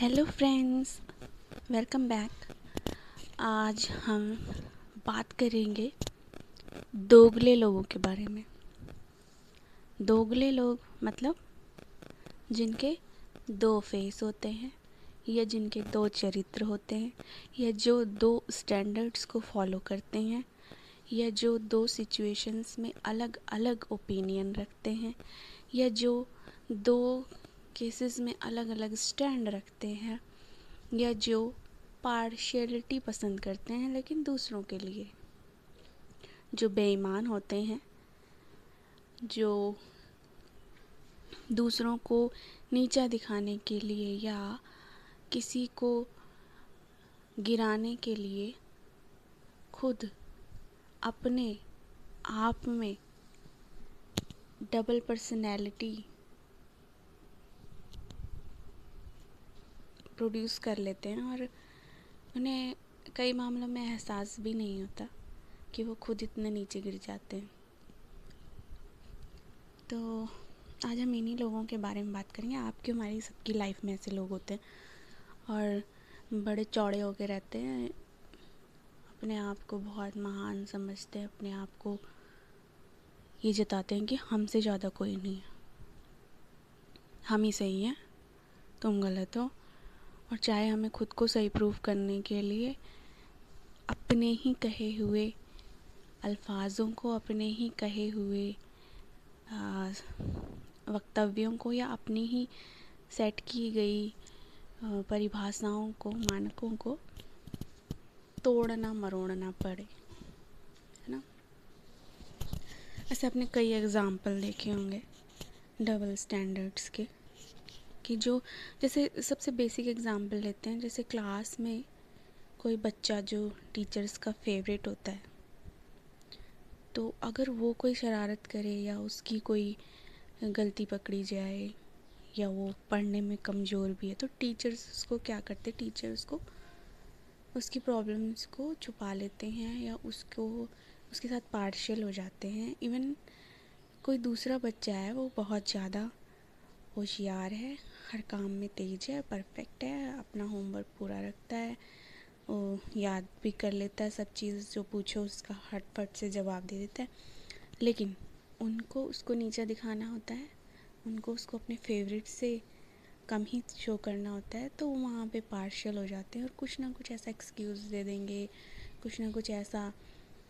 Hello friends welcome back आज हम बात करेंगे दोगले लोगों के बारे में। दोगले लोग मतलब जिनके दो फेस होते हैं, या जिनके दो चरित्र होते हैं, या जो दो स्टैंडर्ड्स को फॉलो करते हैं, या जो दो सिचुएशंस में अलग अलग ओपिनियन रखते हैं, या जो दो केसेस में अलग अलग स्टैंड रखते हैं या जो पार्शियलिटी पसंद करते हैं, लेकिन दूसरों के लिए। जो बेईमान होते हैं, जो दूसरों को नीचा दिखाने के लिए या किसी को गिराने के लिए खुद अपने आप में डबल पर्सनैलिटी प्रोड्यूस कर लेते हैं और उन्हें कई मामलों में एहसास भी नहीं होता कि वो खुद इतने नीचे गिर जाते हैं। तो आज हम इन्हीं लोगों के बारे में बात करेंगे। आपकी हमारी सबकी लाइफ में ऐसे लोग होते हैं और बड़े चौड़े होके रहते हैं। अपने आप को बहुत महान समझते हैं, अपने आप को ये जताते हैं कि हमसे ज़्यादा कोई नहीं है। हम ही सही हैं, तुम गलत हो। और चाहे हमें खुद को सही प्रूव करने के लिए, अपने ही कहे हुए अल्फाजों को, अपने ही कहे हुए वक्तव्यों को या अपनी ही सेट की गई परिभाषाओं को, मानकों को तोड़ना, मरोड़ना पड़े, है ना? ऐसे आपने कई एग्ज़ाम्पल देखे होंगे डबल स्टैंडर्ड्स के। कि जो, जैसे सबसे बेसिक एग्ज़ाम्पल लेते हैं, जैसे क्लास में कोई बच्चा जो टीचर्स का फेवरेट होता है तो अगर वो कोई शरारत करे या उसकी कोई गलती पकड़ी जाए या वो पढ़ने में कमज़ोर भी है तो टीचर्स उसको क्या करते टीचर्स को उसकी प्रॉब्लम्स को छुपा लेते हैं या उसको, उसके साथ पार्शियल हो जाते हैं। इवन कोई दूसरा बच्चा है, वो बहुत ज़्यादा होशियार है। हर काम में तेज है परफेक्ट है, अपना होमवर्क पूरा रखता है, वो याद भी कर लेता है सब चीज़ जो पूछो, उसका हट फट से जवाब दे देता है। लेकिन उनको उसको नीचा दिखाना होता है, उनको उसको अपने फेवरेट से कम ही शो करना होता है तो वहाँ पे पार्शियल हो जाते हैं और कुछ ना कुछ ऐसा एक्सक्यूज़ दे देंगे, कुछ ना कुछ ऐसा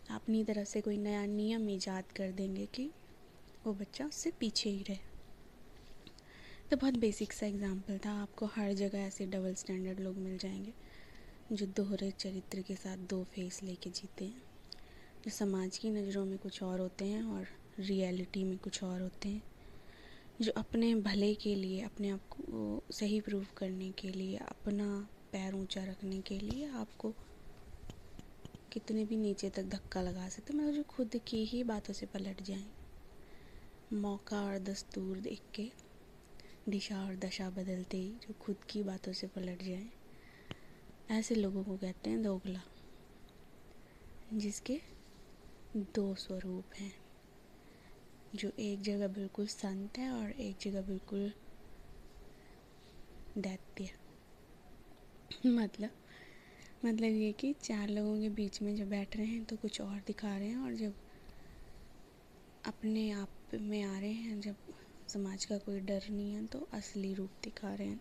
अपनी तरफ़ से कोई नया नियम ईजाद कर देंगे कि वो बच्चा उससे पीछे ही रहे। तो बहुत बेसिक सा एग्ज़ाम्पल था। आपको हर जगह ऐसे डबल स्टैंडर्ड लोग मिल जाएँगे, जो दोहरे चरित्र के साथ दो फेस लेके जीते हैं। जो समाज की नज़रों में कुछ और होते हैं और रियलिटी में कुछ और होते हैं। जो अपने भले के लिए, अपने आप को सही प्रूव करने के लिए, अपना पैर ऊँचा रखने के लिए आपको कितने भी नीचे तक धक्का लगा सकते मतलब जो खुद की ही बातों से पलट जाएँ। मौका और दस्तूर देख के दिशा और दशा बदलते ही जो खुद की बातों से पलट जाए, ऐसे लोगों को कहते हैं दोगला, जिसके दो स्वरूप हैं, जो एक जगह बिल्कुल संत है और एक जगह बिल्कुल दैत्य। मतलब मतलब ये कि चार लोगों के बीच में जब बैठ रहे हैं तो कुछ और दिखा रहे हैं और जब अपने आप में आ रहे हैं, जब समाज का कोई डर नहीं है तो असली रूप दिखा रहे हैं।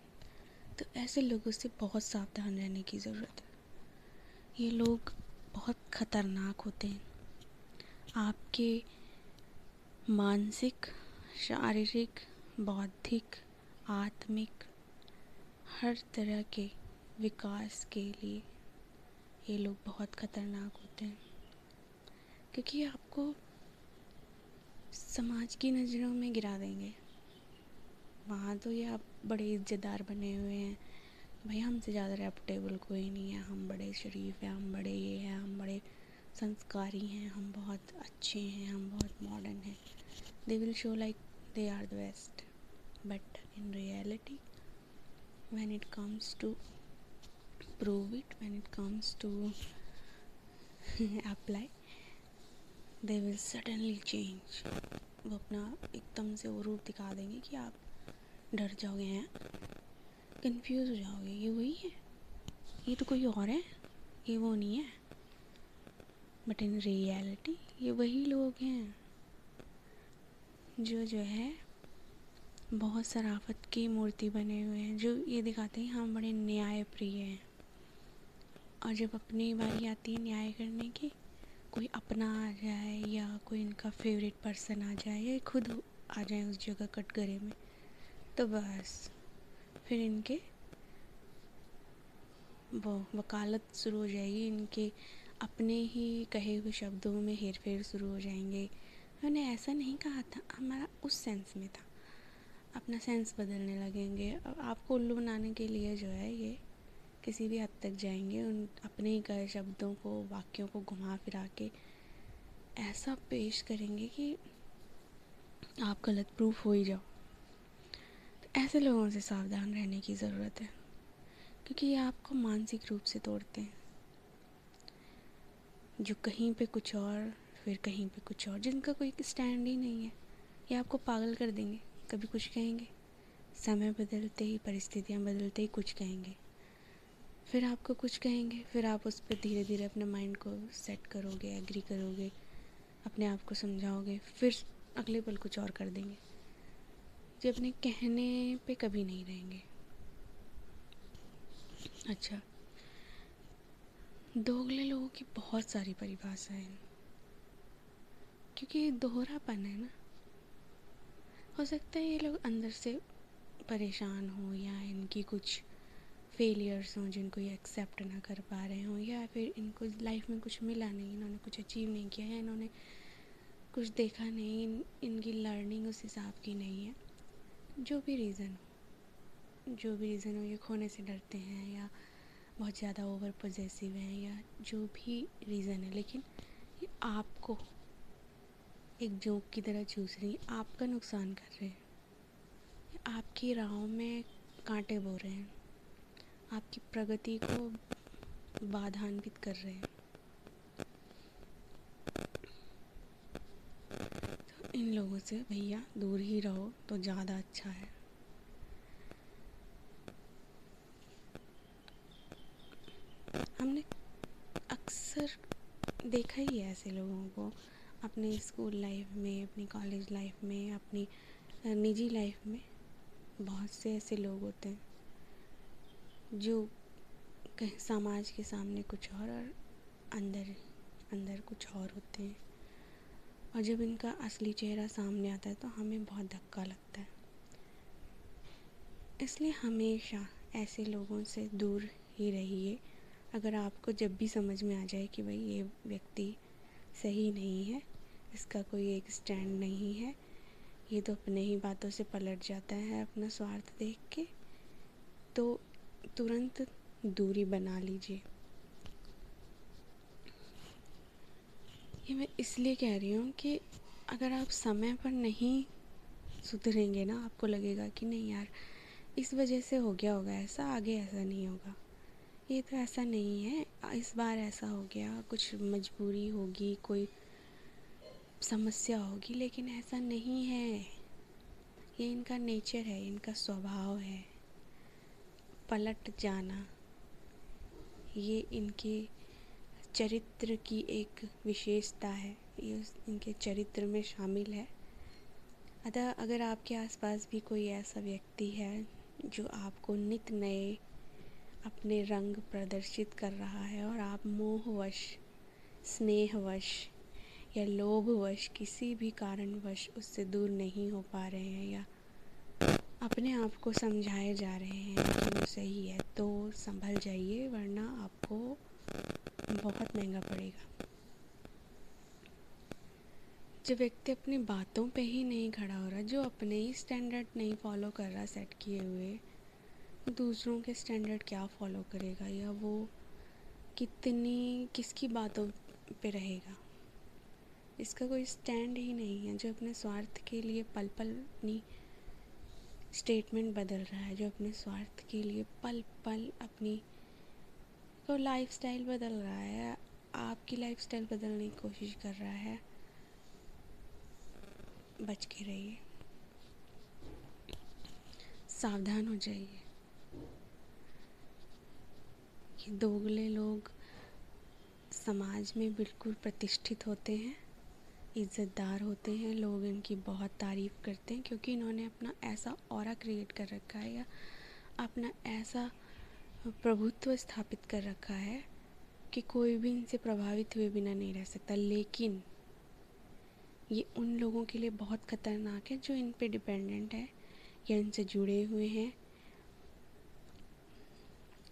तो ऐसे लोगों से बहुत सावधान रहने की ज़रूरत है। ये लोग बहुत ख़तरनाक होते हैं। आपके मानसिक, शारीरिक, बौद्धिक, आत्मिक, हर तरह के विकास के लिए ये लोग बहुत ख़तरनाक होते हैं। क्योंकि आपको समाज की नज़रों में गिरा देंगे। वहाँ तो ये आप बड़े इज्जतदार बने हुए हैं। भाई, हमसे ज़्यादा रेपुटेबल कोई नहीं है। हम बड़े शरीफ हैं, हम बड़े ये हैं, हम बड़े संस्कारी हैं, हम बहुत अच्छे हैं, हम बहुत मॉडर्न हैं। They will show like they are the best but in reality when it comes to prove it, when it comes to apply they will suddenly change वो अपना एकदम से वो रूप दिखा देंगे कि आप डर जाओगे, हैं? कंफ्यूज हो जाओगे। ये वही है। ये तो कोई और है। ये वो नहीं है। बट इन रियलिटी ये वही लोग हैं जो जो है बहुत सराफत की मूर्ति बने हुए हैं, जो ये दिखाते हैं, हम बड़े न्याय प्रिय हैं। और जब अपनी बारी आती है न्याय करने की कोई अपना आ जाए या कोई इनका फेवरेट पर्सन आ जाए या खुद आ जाए उस जगह कटघरे में तो बस। फिर इनके वो वकालत शुरू हो जाएगी। इनके अपने ही कहे हुए शब्दों में हेर फेर शुरू हो जाएँगे। मैंने ऐसा नहीं कहा था, हमारा उस सेंस में था। अपना सेंस बदलने लगेंगे। अब आपको उल्लू बनाने के लिए जो है ये किसी भी हद तक जाएँगे, उन अपने ही शब्दों को, वाक्यों को घुमा फिरा के ऐसा पेश करेंगे कि आप गलत प्रूफ हो ही जाओ। तो ऐसे लोगों से सावधान रहने की ज़रूरत है, क्योंकि ये आपको मानसिक रूप से तोड़ते हैं। जो कहीं पे कुछ और, फिर कहीं पे कुछ और, जिनका कोई स्टैंड ही नहीं है, ये आपको पागल कर देंगे, कभी कुछ कहेंगे। समय बदलते ही, परिस्थितियाँ बदलते ही कुछ कहेंगे। फिर आपको कुछ कहेंगे? फिर आप उस पर धीरे धीरे अपने माइंड को सेट करोगे एग्री करोगे, अपने आप को समझाओगे, फिर अगले पल कुछ और कर देंगे। जो, अपने कहने पे कभी नहीं रहेंगे। अच्छा। दोगले लोगों की बहुत सारी परिभाषाएँ हैं। क्योंकि दोहरापन है ना। हो सकता है ये लोग अंदर से परेशान हो या इनकी कुछ फेलियर्स हों जिनको ये एक्सेप्ट ना कर पा रहे हों या फिर इनको लाइफ में कुछ मिला नहीं इन्होंने कुछ अचीव नहीं किया है इन्होंने कुछ देखा नहीं इन, इनकी लर्निंग उस हिसाब की नहीं है। जो भी रीज़न हो जो भी रीज़न हो ये खोने से डरते हैं या बहुत ज़्यादा ओवर पोजेसिव हैं या जो भी रीज़न है लेकिन ये आपको एक जोक की तरह चूस रही आपका नुकसान कर रहे हैं। आपकी राहों में कांटे बो रहे हैं। आपकी प्रगति को बाधान्वित कर रहे हैं। तो इन लोगों से, भैया, दूर ही रहो तो ज़्यादा अच्छा है। हमने अक्सर देखा ही है ऐसे लोगों को, अपने स्कूल लाइफ में, अपनी कॉलेज लाइफ में, अपनी निजी लाइफ में, बहुत से ऐसे लोग होते हैं। जो कहीं समाज के सामने कुछ और और अंदर अंदर कुछ और होते हैं। और जब इनका असली चेहरा सामने आता है तो हमें बहुत धक्का लगता है। इसलिए हमेशा ऐसे लोगों से दूर ही रहिए। अगर आपको जब भी समझ में आ जाए कि भाई ये व्यक्ति सही नहीं है, इसका कोई एक स्टैंड नहीं है, ये तो अपने ही बातों से पलट जाता है अपना स्वार्थ देख के तो तुरंत दूरी बना लीजिए। ये मैं इसलिए कह रही हूँ कि अगर आप समय पर नहीं सुधरेंगे ना, आपको लगेगा कि नहीं यार, इस वजह से हो गया होगा ऐसा, आगे ऐसा नहीं होगा। ये तो ऐसा नहीं है, इस बार ऐसा हो गया, कुछ मजबूरी होगी, कोई समस्या होगी, लेकिन ऐसा नहीं है। ये इनका नेचर है, इनका स्वभाव है। पलट जाना, ये इनके चरित्र की एक विशेषता है। ये इनके चरित्र में शामिल है। अतः अगर आपके आसपास भी कोई ऐसा व्यक्ति है, जो आपको नित नए अपने रंग प्रदर्शित कर रहा है और आप मोहवश, स्नेहवश या लोभवश किसी भी कारणवश उससे दूर नहीं हो पा रहे हैं या अपने आप को समझाए जा रहे हैं। वो सही है तो संभल जाइए, वरना आपको बहुत महँगा पड़ेगा। जो व्यक्ति अपनी बातों पे ही नहीं खड़ा हो रहा, जो अपने ही स्टैंडर्ड नहीं फॉलो कर रहा सेट किए हुए, दूसरों के स्टैंडर्ड क्या फॉलो करेगा? या वो कितनी, किसकी बातों पे रहेगा? इसका कोई स्टैंड ही नहीं है। जो अपने स्वार्थ के लिए पल पल अपनी स्टेटमेंट बदल रहा है, जो अपने स्वार्थ के लिए पल पल अपनी को लाइफ स्टाइल बदल रहा है, आपकी लाइफ स्टाइल बदलने की कोशिश कर रहा है। बच के रहिए। सावधान हो जाइए। दोगले लोग समाज में बिल्कुल प्रतिष्ठित होते हैं। इज़्ज़तदार होते हैं, लोग इनकी बहुत तारीफ़ करते हैं क्योंकि इन्होंने अपना ऐसा और क्रिएट कर रखा है या अपना ऐसा प्रभुत्व स्थापित कर रखा है कि कोई भी इनसे प्रभावित हुए बिना नहीं रह सकता। लेकिन ये उन लोगों के लिए बहुत ख़तरनाक है जो इन पे डिपेंडेंट है या इनसे जुड़े हुए हैं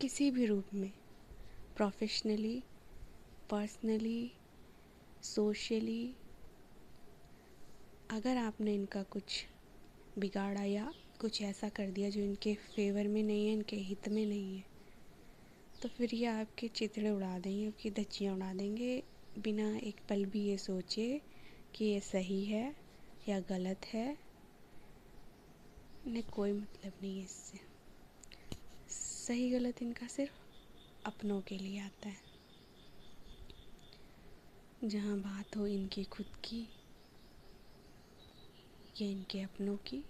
किसी भी रूप में प्रोफेशनली पर्सनली सोशली अगर आपने इनका कुछ बिगाड़ा या कुछ ऐसा कर दिया जो इनके फेवर में नहीं है, इनके हित में नहीं है तो फिर ये आपके चितड़े उड़ा देंगे, आपकी धच्चियाँ उड़ा देंगे। बिना एक पल भी ये सोचे कि ये सही है या गलत है, इन्हें कोई मतलब नहीं है इससे। सही गलत इनका सिर्फ़ अपनों के लिए आता है। जहाँ बात हो इनकी खुद की या इनके अपनों की,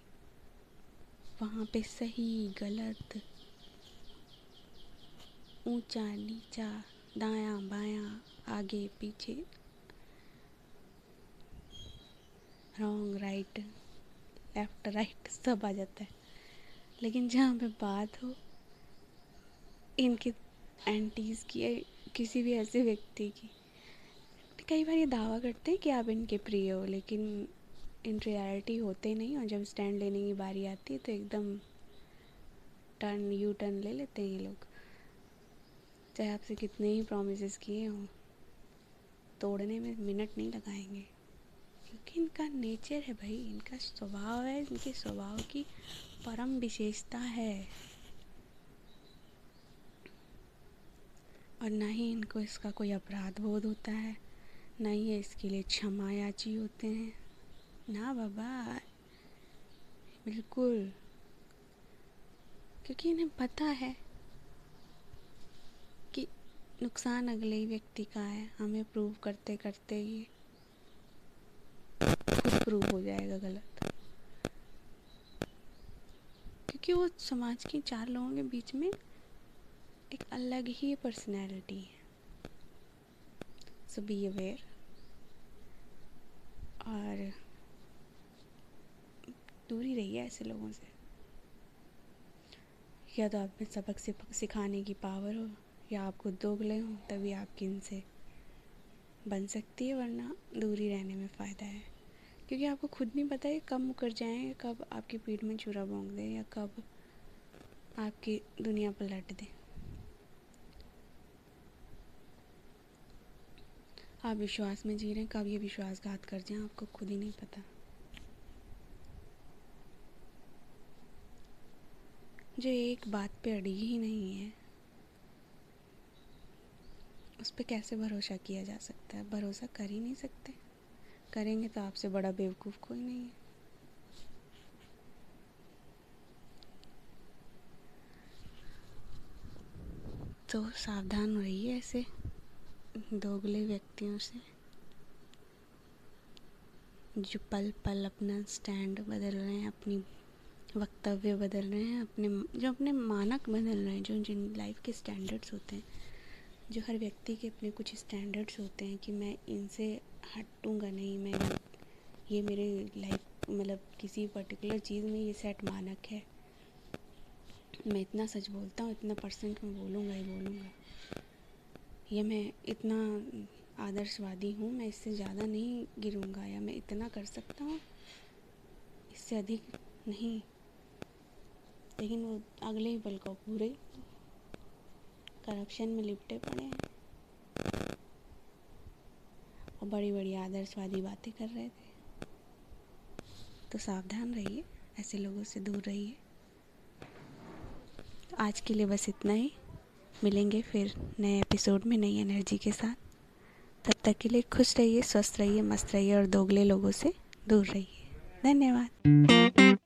वहाँ पे सही, गलत, ऊँचा, नीचा, दाया, बाया, आगे, पीछे रॉन्ग राइट लेफ़्ट राइट सब आ जाता है। लेकिन जहाँ पे बात हो, इनके एंटीज़ की किसी भी ऐसे व्यक्ति की, कई बार ये दावा करते हैं कि आप इनके प्रिय हो, लेकिन इन रियलिटी होते नहीं और जब स्टैंड लेने की बारी आती है तो एकदम टर्न यू टर्न ले लेते हैं ये लोग। चाहे आपसे कितने ही प्रोमिस किए हों, तोड़ने में मिनट नहीं लगाएँगे। क्योंकि इनका नेचर है भाई, इनका स्वभाव है, इनके स्वभाव की परम विशेषता है। और ना ही इनको इसका कोई अपराध बोध होता है, ना ही इसके लिए क्षमा याची होते हैं। ना बाबा बिल्कुल क्योंकि इन्हें पता है कि नुकसान अगले ही व्यक्ति का है हमें प्रूव करते करते ही खुद प्रूव हो जाएगा गलत क्योंकि वो समाज के चार लोगों के बीच में एक अलग ही पर्सनैलिटी है सो बी अवेयर और दूरी रही है ऐसे लोगों से। या तो आप में सबक से सिखाने की पावर हो, या आप खुद दोगले हों, तभी आपकी इनसे बन सकती है, वरना दूरी रहने में फ़ायदा है। क्योंकि आपको खुद नहीं पता है कब मुकर जाएँ, कब आपकी पीठ में चूरा भोंक दे, या कब आपकी दुनिया पलट दे। आप विश्वास में जी रहे हैं कब ये विश्वासघात कर जाए, आपको खुद ही नहीं पता। जो एक बात पे अड़ी ही नहीं है। उस पर कैसे भरोसा किया जा सकता है? भरोसा कर ही नहीं सकते। करेंगे तो आपसे बड़ा बेवकूफ़ कोई नहीं है। तो सावधान रहिए ऐसे दोगले व्यक्तियों से। जो पल पल अपना स्टैंड बदल रहे हैं, अपनी वक्तव्य बदल रहे हैं, अपने जो अपने मानक बदल रहे हैं, जो जिन लाइफ के स्टैंडर्ड्स होते हैं, जो हर व्यक्ति के अपने कुछ स्टैंडर्ड्स होते हैं कि मैं इनसे हटूँगा नहीं, मैं ये मेरे लाइफ मतलब किसी पर्टिकुलर चीज़ में ये सेट मानक है। मैं इतना सच बोलता हूँ, इतना परसेंट मैं बोलूँगा ही बोलूँगा। ये मैं इतना आदर्शवादी हूँ, मैं इससे ज़्यादा नहीं गिरूँगा, या मैं इतना कर सकता हूँ, इससे अधिक नहीं। लेकिन वो अगले ही पल को पूरे करप्शन में लिपटे पड़े हैं। और बड़ी बड़ी आदर्शवादी बातें कर रहे थे। तो सावधान रहिए, ऐसे लोगों से दूर रहिए। आज के लिए बस इतना ही। मिलेंगे फिर नए एपिसोड में नई एनर्जी के साथ। तब तक के लिए खुश रहिए, स्वस्थ रहिए, मस्त रहिए और दोगले लोगों से दूर रहिए। धन्यवाद।